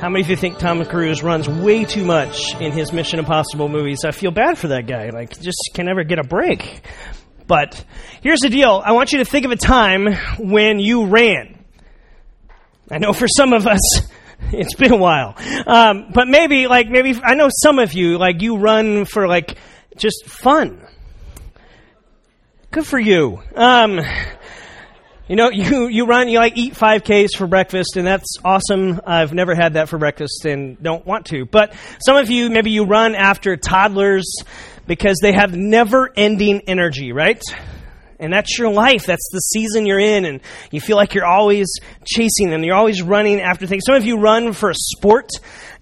How many of you think Tom Cruise runs way too much in his Mission Impossible movies? I feel bad for that guy. Like, just can never get a break. But here's the deal. I want you to think of a time when you ran. I know for some of us, it's been a while. Um, but maybe, like, maybe, I know some of you, like, you run for, like, just fun. Good for you. Um, you know, you, you run, you like eat 5Ks for breakfast, and that's awesome. I've never had that for breakfast and don't want to. But some of you, maybe you run after toddlers because they have never ending energy, right? And that's your life. That's the season you're in, and you feel like you're always chasing them. You're always running after things. Some of you run for a sport,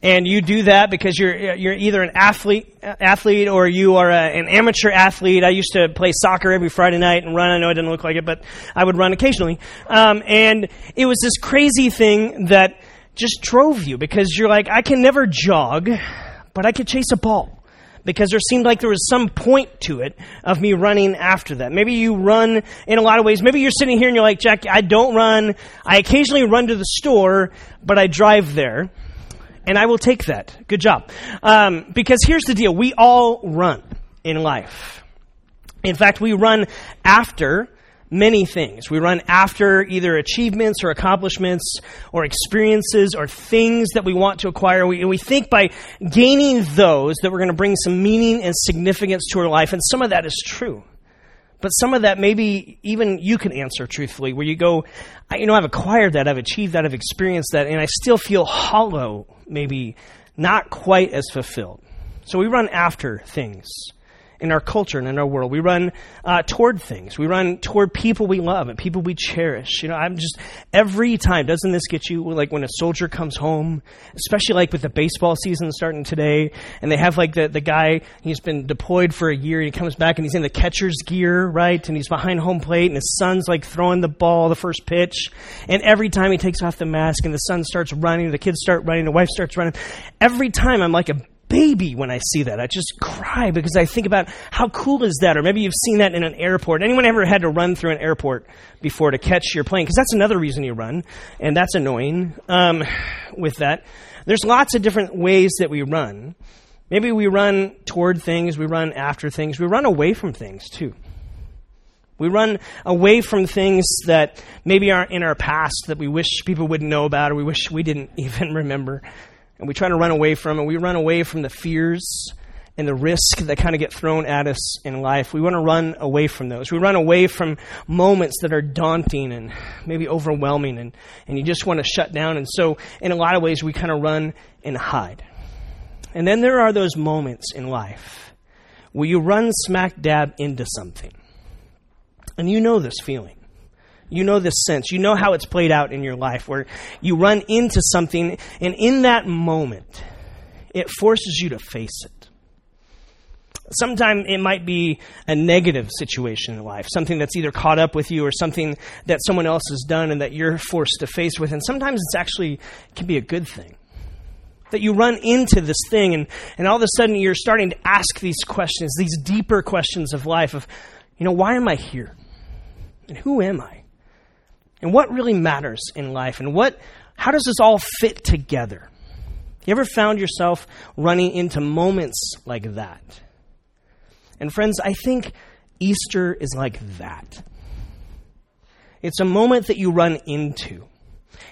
and you do that because you're you're either an athlete athlete or you are a, an amateur athlete. I used to play soccer every Friday night and run. I know it didn't look like it, but I would run occasionally. Um, and it was this crazy thing that just drove you because you're like, I can never jog, but I could chase a ball because there seemed like there was some point to it of me running after that. Maybe you run in a lot of ways. Maybe you're sitting here and you're like, Jack, I don't run. I occasionally run to the store, but I drive there. And I will take that. Good job. Um, because here's the deal we all run in life. In fact, we run after many things. We run after either achievements or accomplishments or experiences or things that we want to acquire. We, we think by gaining those that we're going to bring some meaning and significance to our life, and some of that is true. But some of that maybe even you can answer truthfully, where you go, you know, I've acquired that, I've achieved that, I've experienced that, and I still feel hollow, maybe not quite as fulfilled. So we run after things in our culture and in our world. We run uh, toward things. We run toward people we love and people we cherish. You know, I'm just every time. Doesn't this get you like when a soldier comes home, especially like with the baseball season starting today, and they have like the the guy he's been deployed for a year he comes back and he's in the catcher's gear, right, and he's behind home plate and his son's like throwing the ball, the first pitch, and every time he takes off the mask and the son starts running, the kids start running, the wife starts running. Every time I'm like a baby when I see that. I just cry because I think about how cool is that? Or maybe you've seen that in an airport. Anyone ever had to run through an airport before to catch your plane? Because that's another reason you run, and that's annoying um, with that. There's lots of different ways that we run. Maybe we run toward things, we run after things, we run away from things too. We run away from things that maybe aren't in our past that we wish people wouldn't know about or we wish we didn't even remember and we try to run away from it. We run away from the fears and the risk that kind of get thrown at us in life. We want to run away from those. We run away from moments that are daunting and maybe overwhelming, and, and you just want to shut down. And so, in a lot of ways, we kind of run and hide. And then there are those moments in life where you run smack dab into something. And you know this feeling. You know this sense. You know how it's played out in your life where you run into something, and in that moment, it forces you to face it. Sometimes it might be a negative situation in life, something that's either caught up with you or something that someone else has done and that you're forced to face with. And sometimes it's actually can be a good thing. That you run into this thing and, and all of a sudden you're starting to ask these questions, these deeper questions of life of, you know, why am I here? And who am I? And what really matters in life and what how does this all fit together? You ever found yourself running into moments like that? And friends i think easter is like that. It's a moment that you run into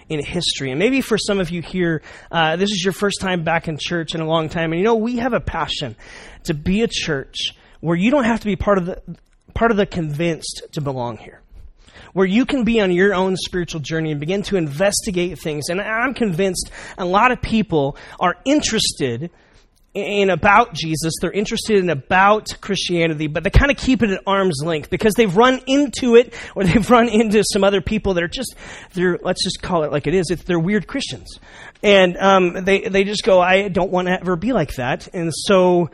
in history. And maybe for some of you here uh, this is your first time back in church in a long time. And you know we have a passion to be a church where you don't have to be part of the part of the convinced to belong here where you can be on your own spiritual journey and begin to investigate things. And I'm convinced a lot of people are interested in about Jesus. They're interested in about Christianity, but they kind of keep it at arm's length because they've run into it or they've run into some other people that are just, they're, let's just call it like it is. It's, they're weird Christians. And um, they, they just go, I don't want to ever be like that. And so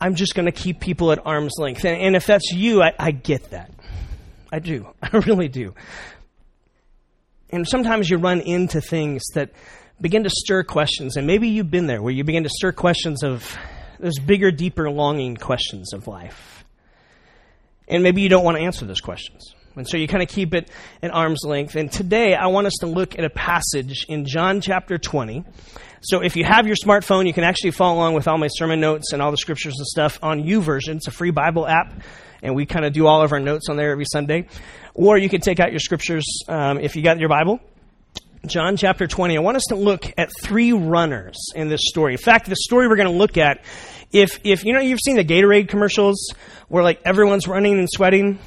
I'm just going to keep people at arm's length. And, and if that's you, I, I get that. I do. I really do. And sometimes you run into things that begin to stir questions, and maybe you've been there where you begin to stir questions of those bigger, deeper, longing questions of life. And maybe you don't want to answer those questions. And so you kind of keep it at arm's length. And today I want us to look at a passage in John chapter 20 So if you have your smartphone, you can actually follow along with all my sermon notes and all the scriptures and stuff on YouVersion. It's a free Bible app, and we kind of do all of our notes on there every Sunday. Or you can take out your scriptures um, if you got your Bible. John chapter 20. I want us to look at three runners in this story. In fact, the story we're going to look at, if, if, you know, you've seen the Gatorade commercials where like everyone's running and sweating.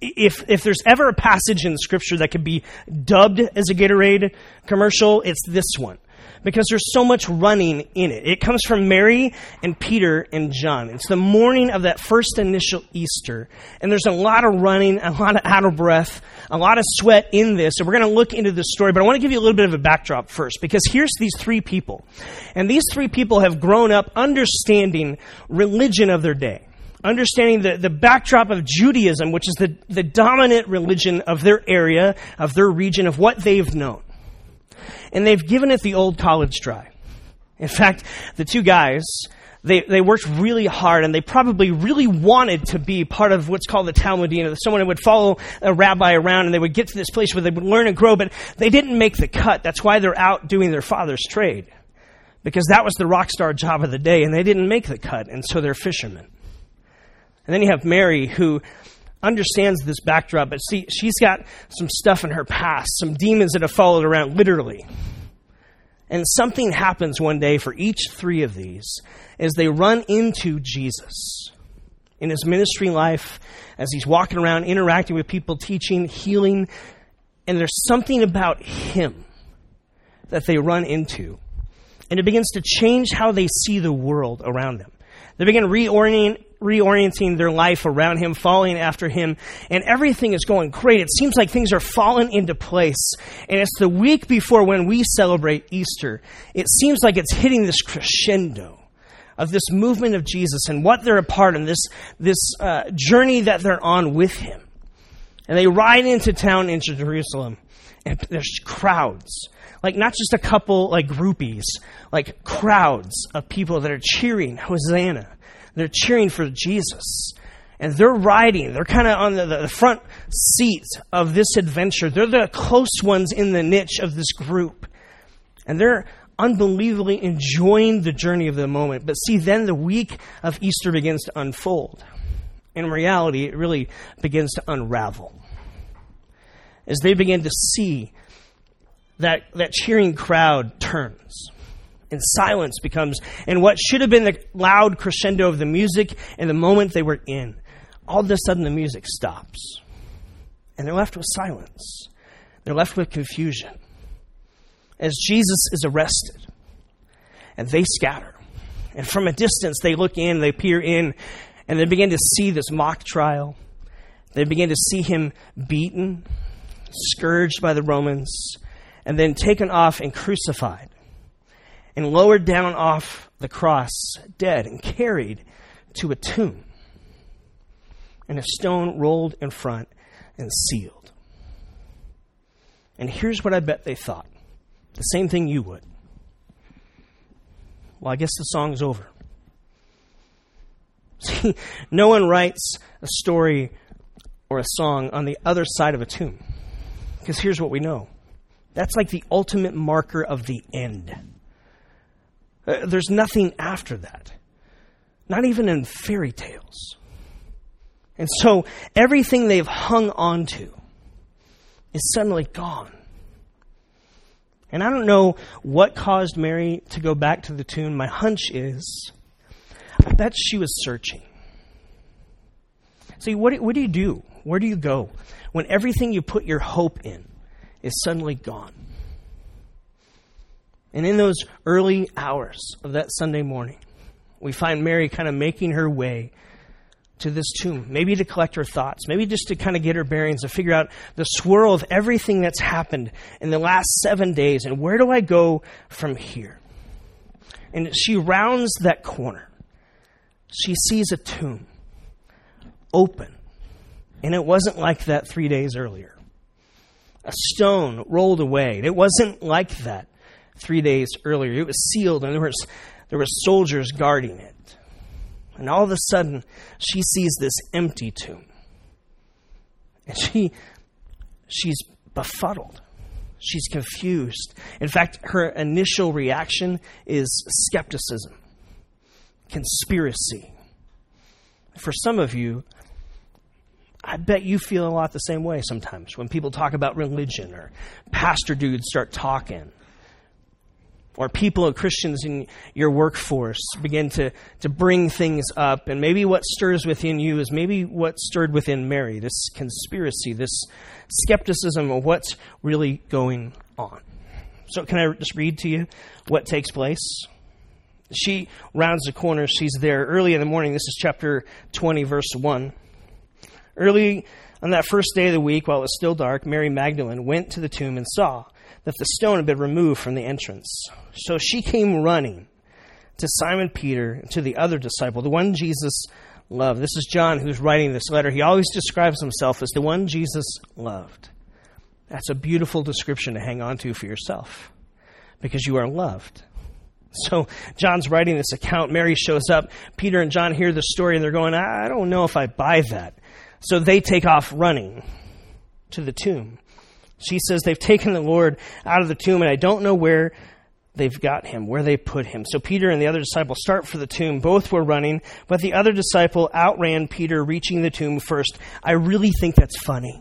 If, if there's ever a passage in scripture that could be dubbed as a Gatorade commercial, it's this one because there's so much running in it. It comes from Mary and Peter and John. It's the morning of that first initial Easter, and there's a lot of running, a lot of out of breath, a lot of sweat in this. And we're going to look into this story, but I want to give you a little bit of a backdrop first because here's these three people. And these three people have grown up understanding religion of their day understanding the, the backdrop of Judaism, which is the, the dominant religion of their area, of their region, of what they've known and they've given it the old college try. In fact, the two guys, they, they worked really hard and they probably really wanted to be part of what's called the Talmudina, someone who would follow a rabbi around and they would get to this place where they would learn and grow, but they didn't make the cut. That's why they're out doing their father's trade. Because that was the rock star job of the day and they didn't make the cut, and so they're fishermen. And then you have Mary, who understands this backdrop, but see, she's got some stuff in her past, some demons that have followed around, literally. And something happens one day for each three of these as they run into Jesus in his ministry life, as he's walking around, interacting with people, teaching, healing. And there's something about him that they run into. And it begins to change how they see the world around them. They begin reorienting, reorienting their life around him, following after him, and everything is going great. It seems like things are falling into place. And it's the week before when we celebrate Easter. It seems like it's hitting this crescendo of this movement of Jesus and what they're a part of, this, this uh, journey that they're on with him. And they ride into town into Jerusalem, and there's crowds. Like, not just a couple, like, groupies, like crowds of people that are cheering Hosanna they're cheering for Jesus. And they're riding, they're kind of on the, the front seat of this adventure. They're the close ones in the niche of this group. And they're unbelievably enjoying the journey of the moment. But see, then the week of Easter begins to unfold. In reality, it really begins to unravel. As they begin to see that, that cheering crowd turns and silence becomes, and what should have been the loud crescendo of the music and the moment they were in, all of a sudden the music stops. And they're left with silence. They're left with confusion. As Jesus is arrested, and they scatter. And from a distance, they look in, they peer in, and they begin to see this mock trial. They begin to see him beaten, scourged by the Romans, and then taken off and crucified and lowered down off the cross, dead, and carried to a tomb. And a stone rolled in front and sealed. And here's what I bet they thought the same thing you would. Well, I guess the song's over. See, no one writes a story or a song on the other side of a tomb. Because here's what we know that's like the ultimate marker of the end. Uh, there's nothing after that, not even in fairy tales. And so everything they've hung on to is suddenly gone. And I don't know what caused Mary to go back to the tomb. My hunch is I bet she was searching. See, what what do you do? Where do you go when everything you put your hope in is suddenly gone? And in those early hours of that Sunday morning, we find Mary kind of making her way to this tomb, maybe to collect her thoughts, maybe just to kind of get her bearings and figure out the swirl of everything that's happened in the last seven days and where do I go from here? And she rounds that corner. She sees a tomb open. And it wasn't like that three days earlier. A stone rolled away. It wasn't like that three days earlier. It was sealed, and there was there were soldiers guarding it. And all of a sudden, she sees this empty tomb, and she she's befuddled. She's confused. In fact, her initial reaction is skepticism, conspiracy. For some of you, I bet you feel a lot the same way sometimes when people talk about religion or pastor dudes start talking or people or Christians in your workforce begin to, to bring things up. And maybe what stirs within you is maybe what stirred within Mary this conspiracy, this skepticism of what's really going on. So, can I just read to you what takes place? She rounds the corner. She's there early in the morning. This is chapter 20, verse 1. Early on that first day of the week, while it was still dark, Mary Magdalene went to the tomb and saw that the stone had been removed from the entrance. So she came running to Simon Peter and to the other disciple, the one Jesus loved. This is John who's writing this letter. He always describes himself as the one Jesus loved. That's a beautiful description to hang on to for yourself because you are loved. So John's writing this account. Mary shows up. Peter and John hear the story and they're going, I don't know if I buy that. So they take off running to the tomb. She says they've taken the Lord out of the tomb, and I don't know where they've got him, where they put him. So Peter and the other disciple start for the tomb. Both were running, but the other disciple outran Peter, reaching the tomb first. I really think that's funny.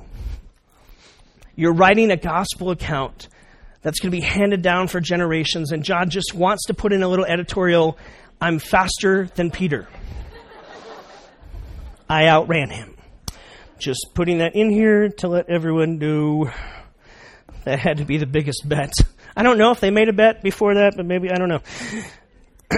You're writing a gospel account that's going to be handed down for generations, and John just wants to put in a little editorial I'm faster than Peter. I outran him. Just putting that in here to let everyone know that had to be the biggest bet. I don't know if they made a bet before that, but maybe, I don't know.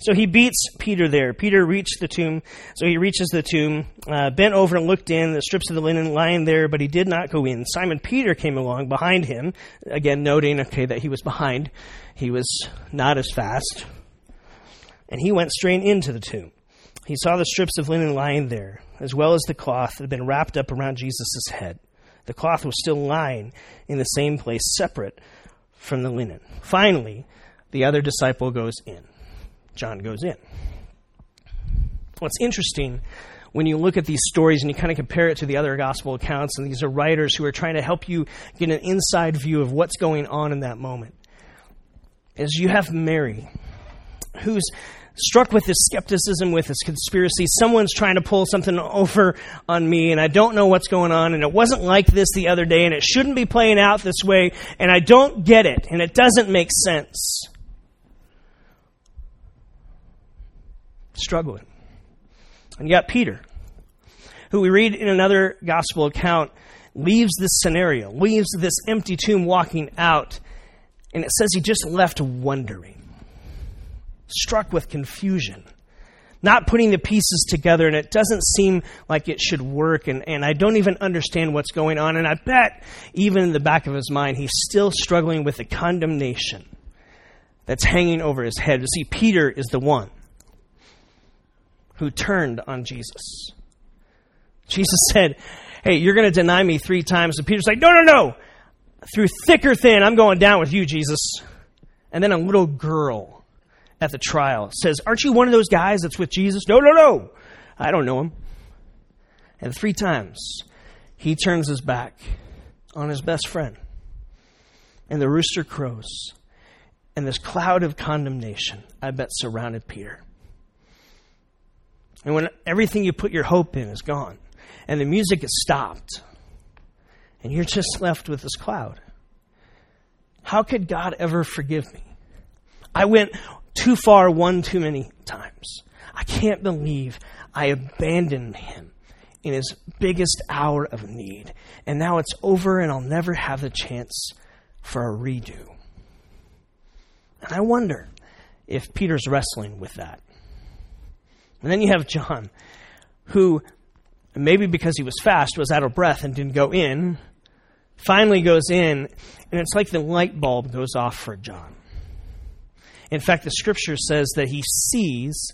so he beats Peter there. Peter reached the tomb. So he reaches the tomb, uh, bent over and looked in, the strips of the linen lying there, but he did not go in. Simon Peter came along behind him, again noting, okay, that he was behind. He was not as fast. And he went straight into the tomb. He saw the strips of linen lying there as well as the cloth that had been wrapped up around Jesus' head. The cloth was still lying in the same place, separate from the linen. Finally, the other disciple goes in. John goes in. What's interesting when you look at these stories and you kind of compare it to the other gospel accounts, and these are writers who are trying to help you get an inside view of what's going on in that moment, is you have Mary, who's struck with this skepticism, with this conspiracy. Someone's trying to pull something over on me, and I don't know what's going on, and it wasn't like this the other day, and it shouldn't be playing out this way, and I don't get it, and it doesn't make sense. Struggling. And you got Peter, who we read in another gospel account, leaves this scenario, leaves this empty tomb walking out, and it says he just left wondering struck with confusion, not putting the pieces together, and it doesn't seem like it should work, and, and I don't even understand what's going on. And I bet, even in the back of his mind, he's still struggling with the condemnation that's hanging over his head. You see, Peter is the one who turned on Jesus. Jesus said, Hey, you're going to deny me three times. And Peter's like, No, no, no. Through thick or thin, I'm going down with you, Jesus. And then a little girl at the trial says, Aren't you one of those guys that's with Jesus? No, no, no. I don't know him. And three times he turns his back on his best friend. And the rooster crows. And this cloud of condemnation, I bet, surrounded Peter. And when everything you put your hope in is gone, and the music is stopped, and you're just left with this cloud, how could God ever forgive me? I went too far one too many times. I can't believe I abandoned him in his biggest hour of need. And now it's over and I'll never have the chance for a redo. And I wonder if Peter's wrestling with that. And then you have John, who, maybe because he was fast, was out of breath and didn't go in, finally goes in, and it's like the light bulb goes off for John. In fact, the scripture says that he sees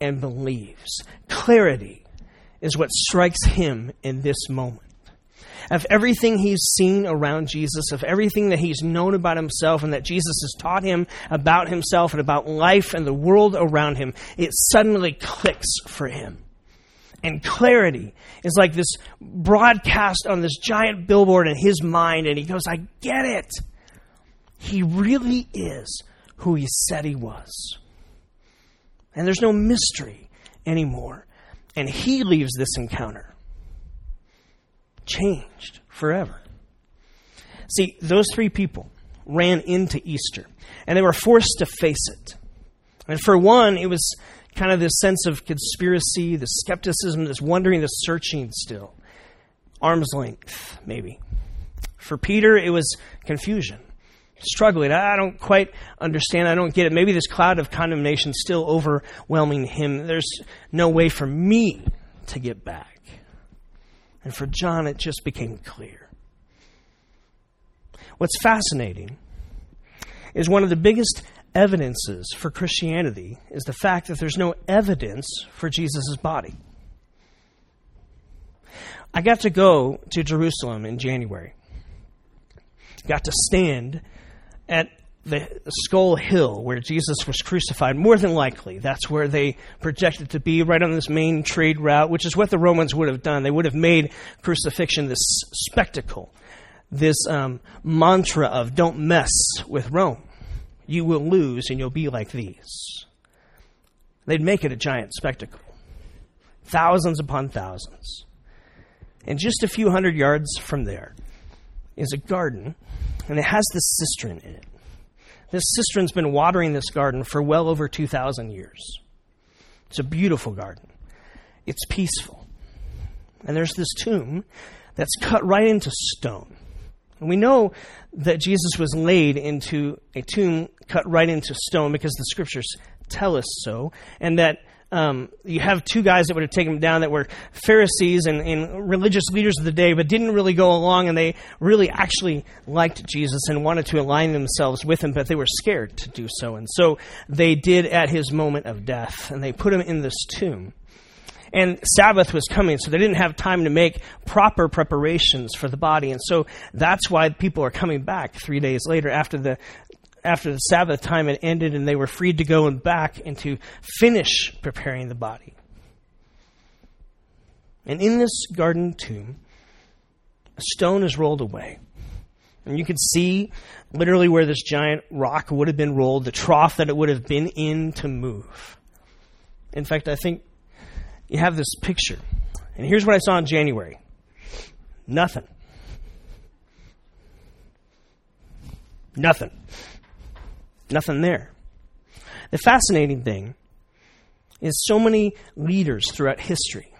and believes. Clarity is what strikes him in this moment. Of everything he's seen around Jesus, of everything that he's known about himself, and that Jesus has taught him about himself and about life and the world around him, it suddenly clicks for him. and clarity is like this broadcast on this giant billboard in his mind, and he goes, I get it. He really is who he said he was. And there's no mystery anymore. And he leaves this encounter changed forever. See, those three people ran into Easter, and they were forced to face it. And for one, it was kind of this sense of conspiracy, the skepticism, this wondering, the searching still. Arm's length, maybe. For Peter, it was confusion, struggling. I don't quite understand. I don't get it. Maybe this cloud of condemnation still overwhelming him. There's no way for me to get back. And for John, it just became clear. What's fascinating is one of the biggest evidences for Christianity is the fact that there's no evidence for Jesus' body. I got to go to Jerusalem in January. Got to stand at the Skull Hill where Jesus was crucified. More than likely, that's where they projected to be, right on this main trade route, which is what the Romans would have done. They would have made crucifixion this spectacle, this um, mantra of don't mess with Rome you will lose and you'll be like these. They'd make it a giant spectacle. Thousands upon thousands. And just a few hundred yards from there is a garden, and it has this cistern in it. This cistern's been watering this garden for well over 2,000 years. It's a beautiful garden. It's peaceful. And there's this tomb that's cut right into stone. And we know that Jesus was laid into a tomb cut right into stone because the scriptures tell us so, and that um, you have two guys that would have taken him down that were Pharisees and, and, religious leaders of the day, but didn't really go along, and they really actually liked Jesus and wanted to align themselves with him, but they were scared to do so. And so they did at his moment of death, and they put him in this tomb. And Sabbath was coming, so they didn't have time to make proper preparations for the body. And so that's why people are coming back three days later after the after the Sabbath time had ended and they were freed to go and back and to finish preparing the body. And in this garden tomb, a stone is rolled away. And you can see literally where this giant rock would have been rolled, the trough that it would have been in to move. In fact, I think you have this picture. And here's what I saw in January nothing. Nothing. Nothing there. The fascinating thing is so many leaders throughout history.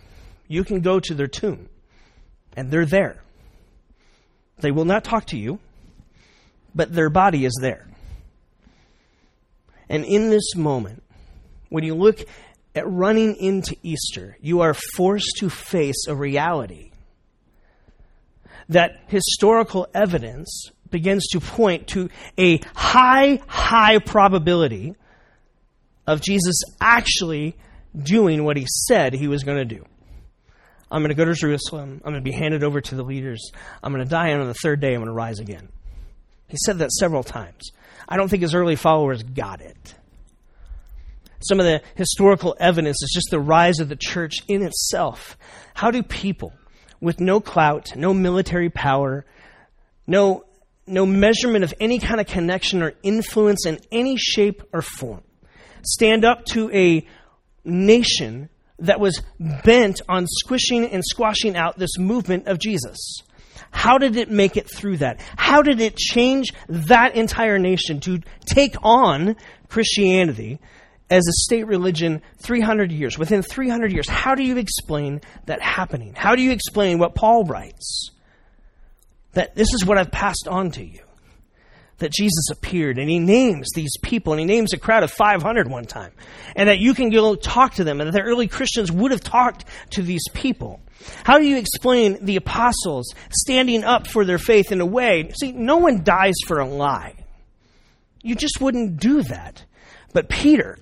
You can go to their tomb, and they're there. They will not talk to you, but their body is there. And in this moment, when you look at running into Easter, you are forced to face a reality that historical evidence begins to point to a high, high probability of Jesus actually doing what he said he was going to do. I'm going to go to Jerusalem. I'm going to be handed over to the leaders. I'm going to die, and on the third day, I'm going to rise again. He said that several times. I don't think his early followers got it. Some of the historical evidence is just the rise of the church in itself. How do people with no clout, no military power, no, no measurement of any kind of connection or influence in any shape or form stand up to a nation that was bent on squishing and squashing out this movement of Jesus? How did it make it through that? How did it change that entire nation to take on Christianity as a state religion 300 years, within 300 years. How do you explain that happening? How do you explain what Paul writes? That this is what I've passed on to you. That Jesus appeared and he names these people and he names a crowd of 500 one time. And that you can go talk to them and that the early Christians would have talked to these people. How do you explain the apostles standing up for their faith in a way? See, no one dies for a lie. You just wouldn't do that. But Peter,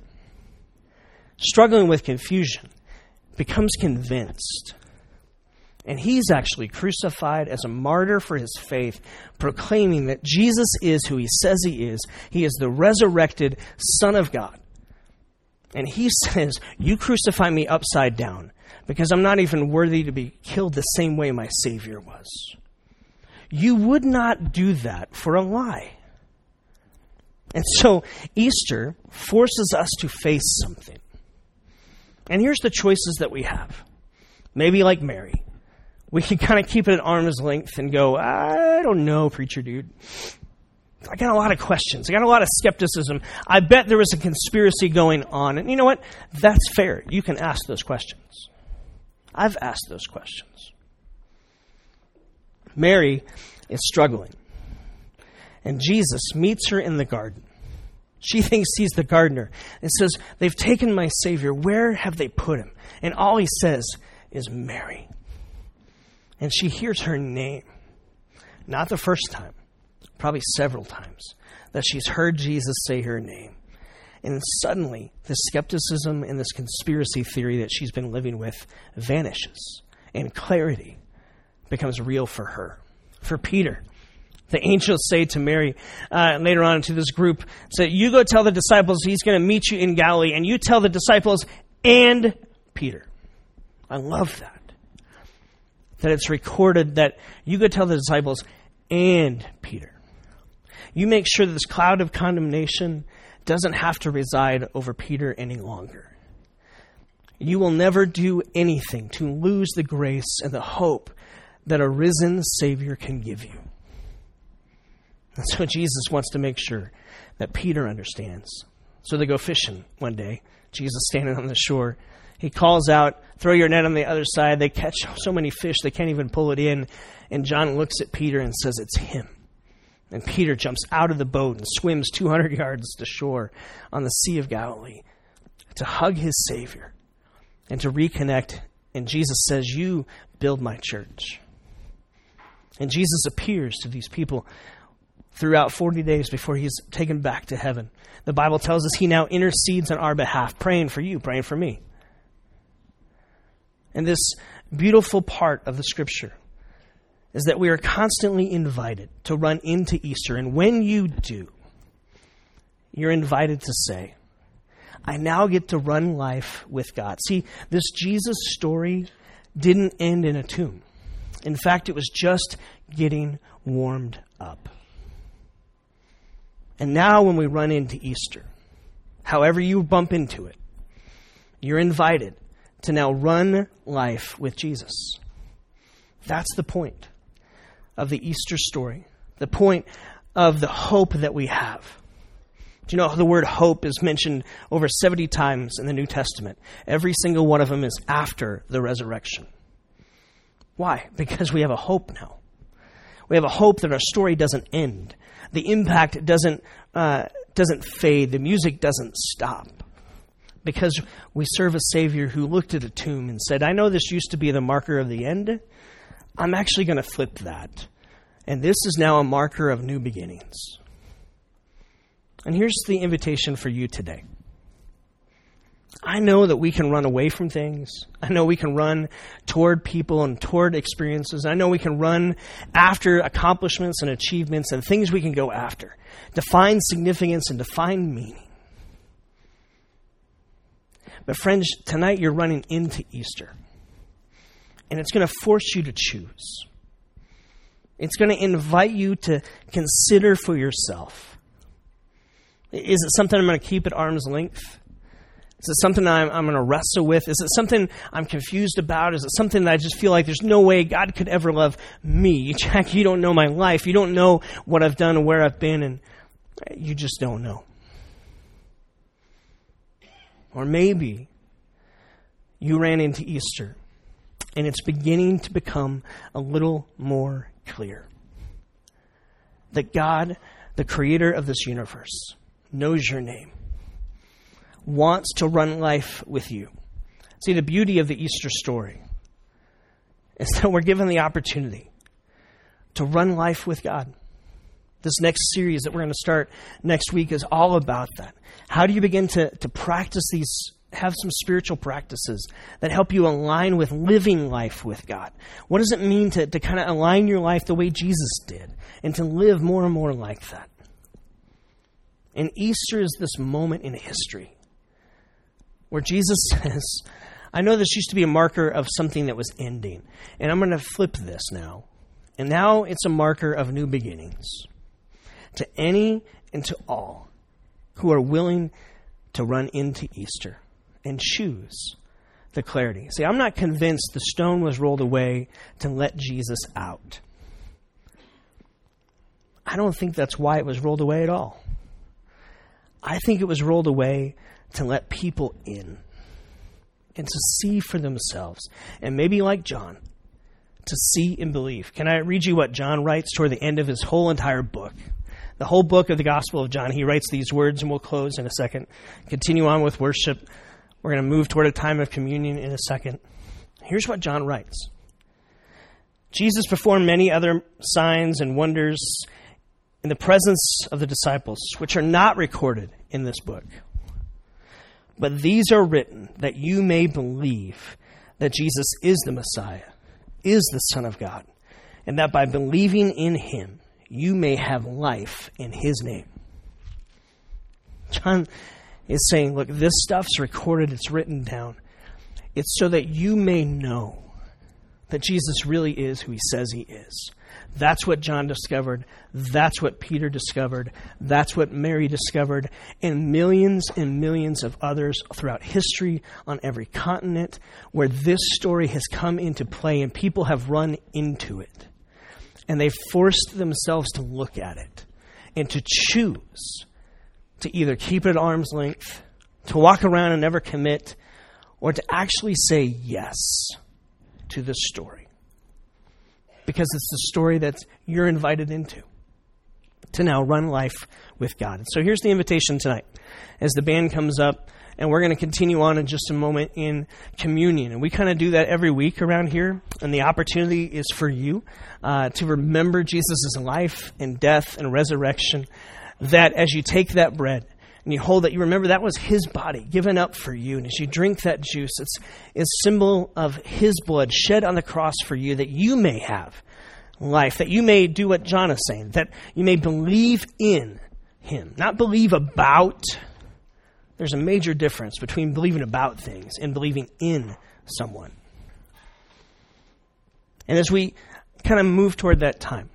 struggling with confusion, becomes convinced. And he's actually crucified as a martyr for his faith, proclaiming that Jesus is who he says he is. He is the resurrected Son of God. And he says, You crucify me upside down because I'm not even worthy to be killed the same way my Savior was. You would not do that for a lie. And so Easter forces us to face something. And here's the choices that we have. Maybe like Mary. We can kind of keep it at arm's length and go, I don't know, preacher dude. I got a lot of questions. I got a lot of skepticism. I bet there was a conspiracy going on. And you know what? That's fair. You can ask those questions. I've asked those questions. Mary is struggling. And Jesus meets her in the garden. She thinks he's the gardener and says, They've taken my Savior. Where have they put him? And all he says is, Mary. And she hears her name. Not the first time, probably several times, that she's heard Jesus say her name. And suddenly, the skepticism and this conspiracy theory that she's been living with vanishes, and clarity becomes real for her. For Peter, the angels say to Mary uh, later on to this group, say, You go tell the disciples he's going to meet you in Galilee, and you tell the disciples and Peter. I love that. That it's recorded that you go tell the disciples and Peter. You make sure that this cloud of condemnation doesn't have to reside over Peter any longer. You will never do anything to lose the grace and the hope that a risen Savior can give you. And so Jesus wants to make sure that Peter understands. So they go fishing one day. Jesus standing on the shore. He calls out, Throw your net on the other side. They catch so many fish they can't even pull it in. And John looks at Peter and says, It's him. And Peter jumps out of the boat and swims 200 yards to shore on the Sea of Galilee to hug his Savior and to reconnect. And Jesus says, You build my church. And Jesus appears to these people throughout 40 days before he's taken back to heaven. The Bible tells us he now intercedes on our behalf, praying for you, praying for me. And this beautiful part of the scripture is that we are constantly invited to run into Easter. And when you do, you're invited to say, I now get to run life with God. See, this Jesus story didn't end in a tomb. In fact, it was just getting warmed up. And now, when we run into Easter, however you bump into it, you're invited to now run life with Jesus. That's the point of the Easter story, the point of the hope that we have. Do you know the word hope is mentioned over 70 times in the New Testament? Every single one of them is after the resurrection. Why? Because we have a hope now. We have a hope that our story doesn't end, the impact doesn't, uh, doesn't fade, the music doesn't stop. Because we serve a Savior who looked at a tomb and said, I know this used to be the marker of the end. I'm actually going to flip that. And this is now a marker of new beginnings. And here's the invitation for you today. I know that we can run away from things. I know we can run toward people and toward experiences. I know we can run after accomplishments and achievements and things we can go after to find significance and to find meaning. But, friends, tonight you're running into Easter. And it's going to force you to choose. It's going to invite you to consider for yourself. Is it something I'm going to keep at arm's length? Is it something I'm, I'm going to wrestle with? Is it something I'm confused about? Is it something that I just feel like there's no way God could ever love me? Jack, you don't know my life. You don't know what I've done and where I've been, and you just don't know. Or maybe you ran into Easter and it's beginning to become a little more clear that God, the creator of this universe, knows your name wants to run life with you. See, the beauty of the Easter story is that we're given the opportunity to run life with God. This next series that we're going to start next week is all about that. How do you begin to, to practice these, have some spiritual practices that help you align with living life with God? What does it mean to, to kind of align your life the way Jesus did and to live more and more like that? And Easter is this moment in history where Jesus says, I know this used to be a marker of something that was ending, and I'm going to flip this now. And now it's a marker of new beginnings. To any and to all who are willing to run into Easter and choose the clarity. See, I'm not convinced the stone was rolled away to let Jesus out. I don't think that's why it was rolled away at all. I think it was rolled away to let people in and to see for themselves. And maybe like John, to see and believe. Can I read you what John writes toward the end of his whole entire book? The whole book of the Gospel of John, he writes these words, and we'll close in a second. Continue on with worship. We're going to move toward a time of communion in a second. Here's what John writes Jesus performed many other signs and wonders in the presence of the disciples, which are not recorded in this book. But these are written that you may believe that Jesus is the Messiah, is the Son of God, and that by believing in him, you may have life in his name. John is saying, look, this stuff's recorded, it's written down. It's so that you may know that Jesus really is who he says he is. That's what John discovered. That's what Peter discovered. That's what Mary discovered. And millions and millions of others throughout history on every continent where this story has come into play and people have run into it. And they've forced themselves to look at it and to choose to either keep it at arm's length, to walk around and never commit, or to actually say yes to the story. Because it's the story that you're invited into to now run life with God. So here's the invitation tonight as the band comes up, and we're going to continue on in just a moment in communion. And we kind of do that every week around here, and the opportunity is for you uh, to remember Jesus' life and death and resurrection. That as you take that bread, and you hold that, you remember that was his body given up for you. And as you drink that juice, it's a symbol of his blood shed on the cross for you that you may have life, that you may do what John is saying, that you may believe in him, not believe about. There's a major difference between believing about things and believing in someone. And as we kind of move toward that time,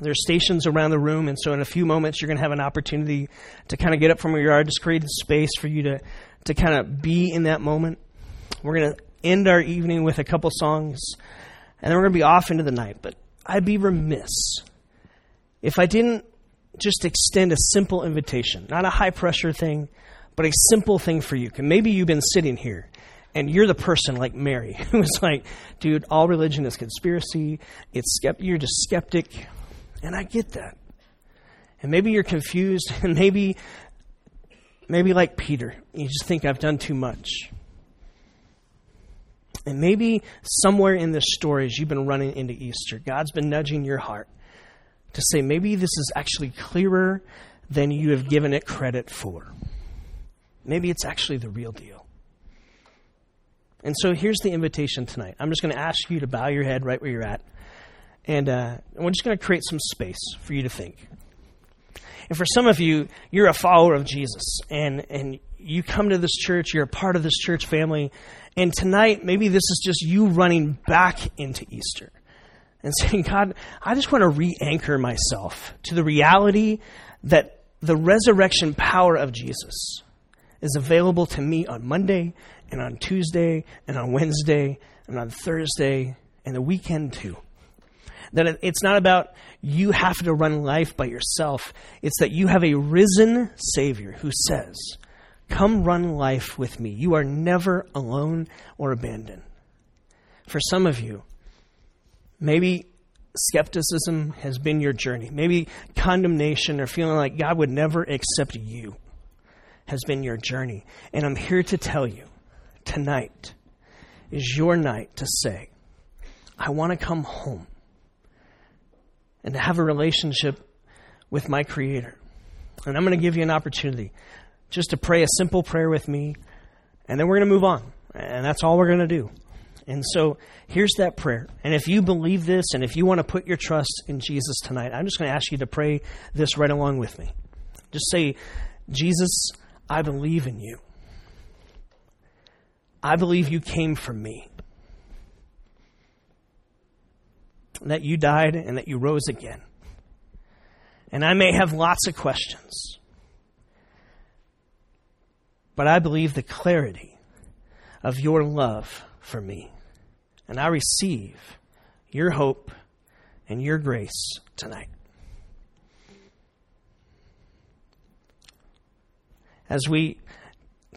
there's stations around the room, and so in a few moments, you're going to have an opportunity to kind of get up from where you are, just create a space for you to, to kind of be in that moment. We're going to end our evening with a couple songs, and then we're going to be off into the night. But I'd be remiss if I didn't just extend a simple invitation, not a high pressure thing, but a simple thing for you. Maybe you've been sitting here and you're the person like Mary who was like, dude, all religion is conspiracy. It's skept- you're just skeptic. And I get that. And maybe you're confused, and maybe maybe like Peter, you just think I've done too much. And maybe somewhere in this story, as you've been running into Easter, God's been nudging your heart to say, maybe this is actually clearer than you have given it credit for. Maybe it's actually the real deal. And so here's the invitation tonight. I'm just going to ask you to bow your head right where you're at. And uh, we're just going to create some space for you to think. And for some of you, you're a follower of Jesus, and, and you come to this church, you're a part of this church family, and tonight, maybe this is just you running back into Easter and saying, God, I just want to re anchor myself to the reality that the resurrection power of Jesus is available to me on Monday and on Tuesday and on Wednesday and on Thursday and the weekend too. That it's not about you have to run life by yourself. It's that you have a risen Savior who says, Come run life with me. You are never alone or abandoned. For some of you, maybe skepticism has been your journey. Maybe condemnation or feeling like God would never accept you has been your journey. And I'm here to tell you tonight is your night to say, I want to come home and to have a relationship with my Creator. And I'm going to give you an opportunity just to pray a simple prayer with me, and then we're going to move on. And that's all we're going to do. And so here's that prayer. And if you believe this and if you want to put your trust in Jesus tonight, I'm just going to ask you to pray this right along with me. Just say, Jesus, I believe in you. I believe you came for me. That you died and that you rose again. And I may have lots of questions. But I believe the clarity of your love for me. And I receive your hope and your grace tonight. As we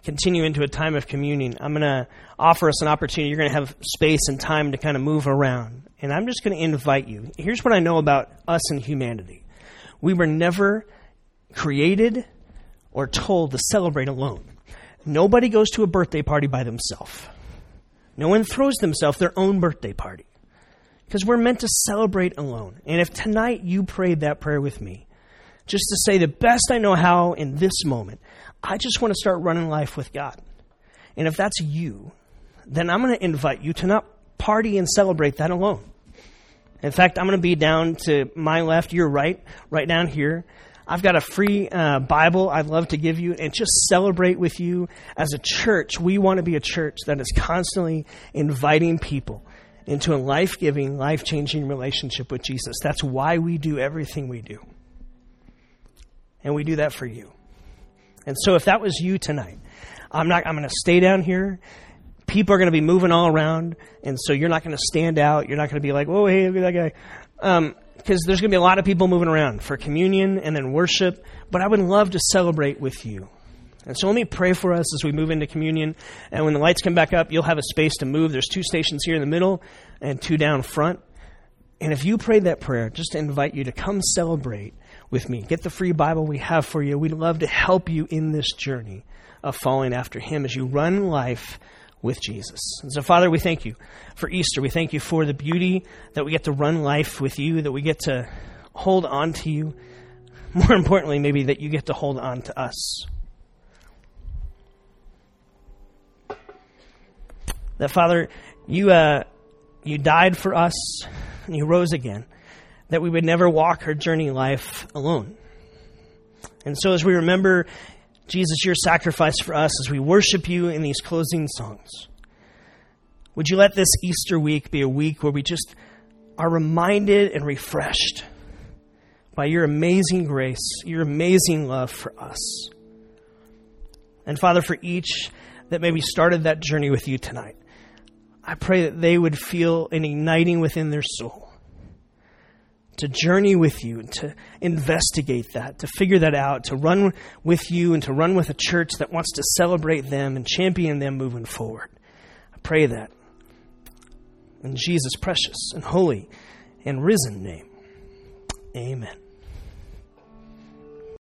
continue into a time of communion, I'm going to offer us an opportunity. You're going to have space and time to kind of move around. And I'm just going to invite you. Here's what I know about us and humanity we were never created or told to celebrate alone. Nobody goes to a birthday party by themselves. No one throws themselves their own birthday party. Because we're meant to celebrate alone. And if tonight you prayed that prayer with me, just to say the best I know how in this moment, I just want to start running life with God. And if that's you, then I'm going to invite you to not party and celebrate that alone. In fact, I'm going to be down to my left, your right, right down here. I've got a free uh, Bible I'd love to give you and just celebrate with you. As a church, we want to be a church that is constantly inviting people into a life giving, life changing relationship with Jesus. That's why we do everything we do. And we do that for you. And so if that was you tonight, I'm not I'm going to stay down here. People are going to be moving all around, and so you're not going to stand out. You're not going to be like, "Whoa, hey, look at that guy." Um, because there's going to be a lot of people moving around for communion and then worship, but I would love to celebrate with you. And so let me pray for us as we move into communion. And when the lights come back up, you'll have a space to move. There's two stations here in the middle and two down front. And if you prayed that prayer, just to invite you to come celebrate with me. Get the free Bible we have for you. We'd love to help you in this journey of following after Him as you run life with Jesus. And so, Father, we thank you for Easter. We thank you for the beauty that we get to run life with you, that we get to hold on to you. More importantly, maybe that you get to hold on to us. That, Father, you, uh, you died for us and you rose again, that we would never walk our journey life alone. And so, as we remember Jesus, your sacrifice for us as we worship you in these closing songs. Would you let this Easter week be a week where we just are reminded and refreshed by your amazing grace, your amazing love for us? And Father, for each that maybe started that journey with you tonight, I pray that they would feel an igniting within their soul to journey with you, to investigate that, to figure that out, to run with you, and to run with a church that wants to celebrate them and champion them moving forward. I pray that. In Jesus' precious and holy and risen name, amen.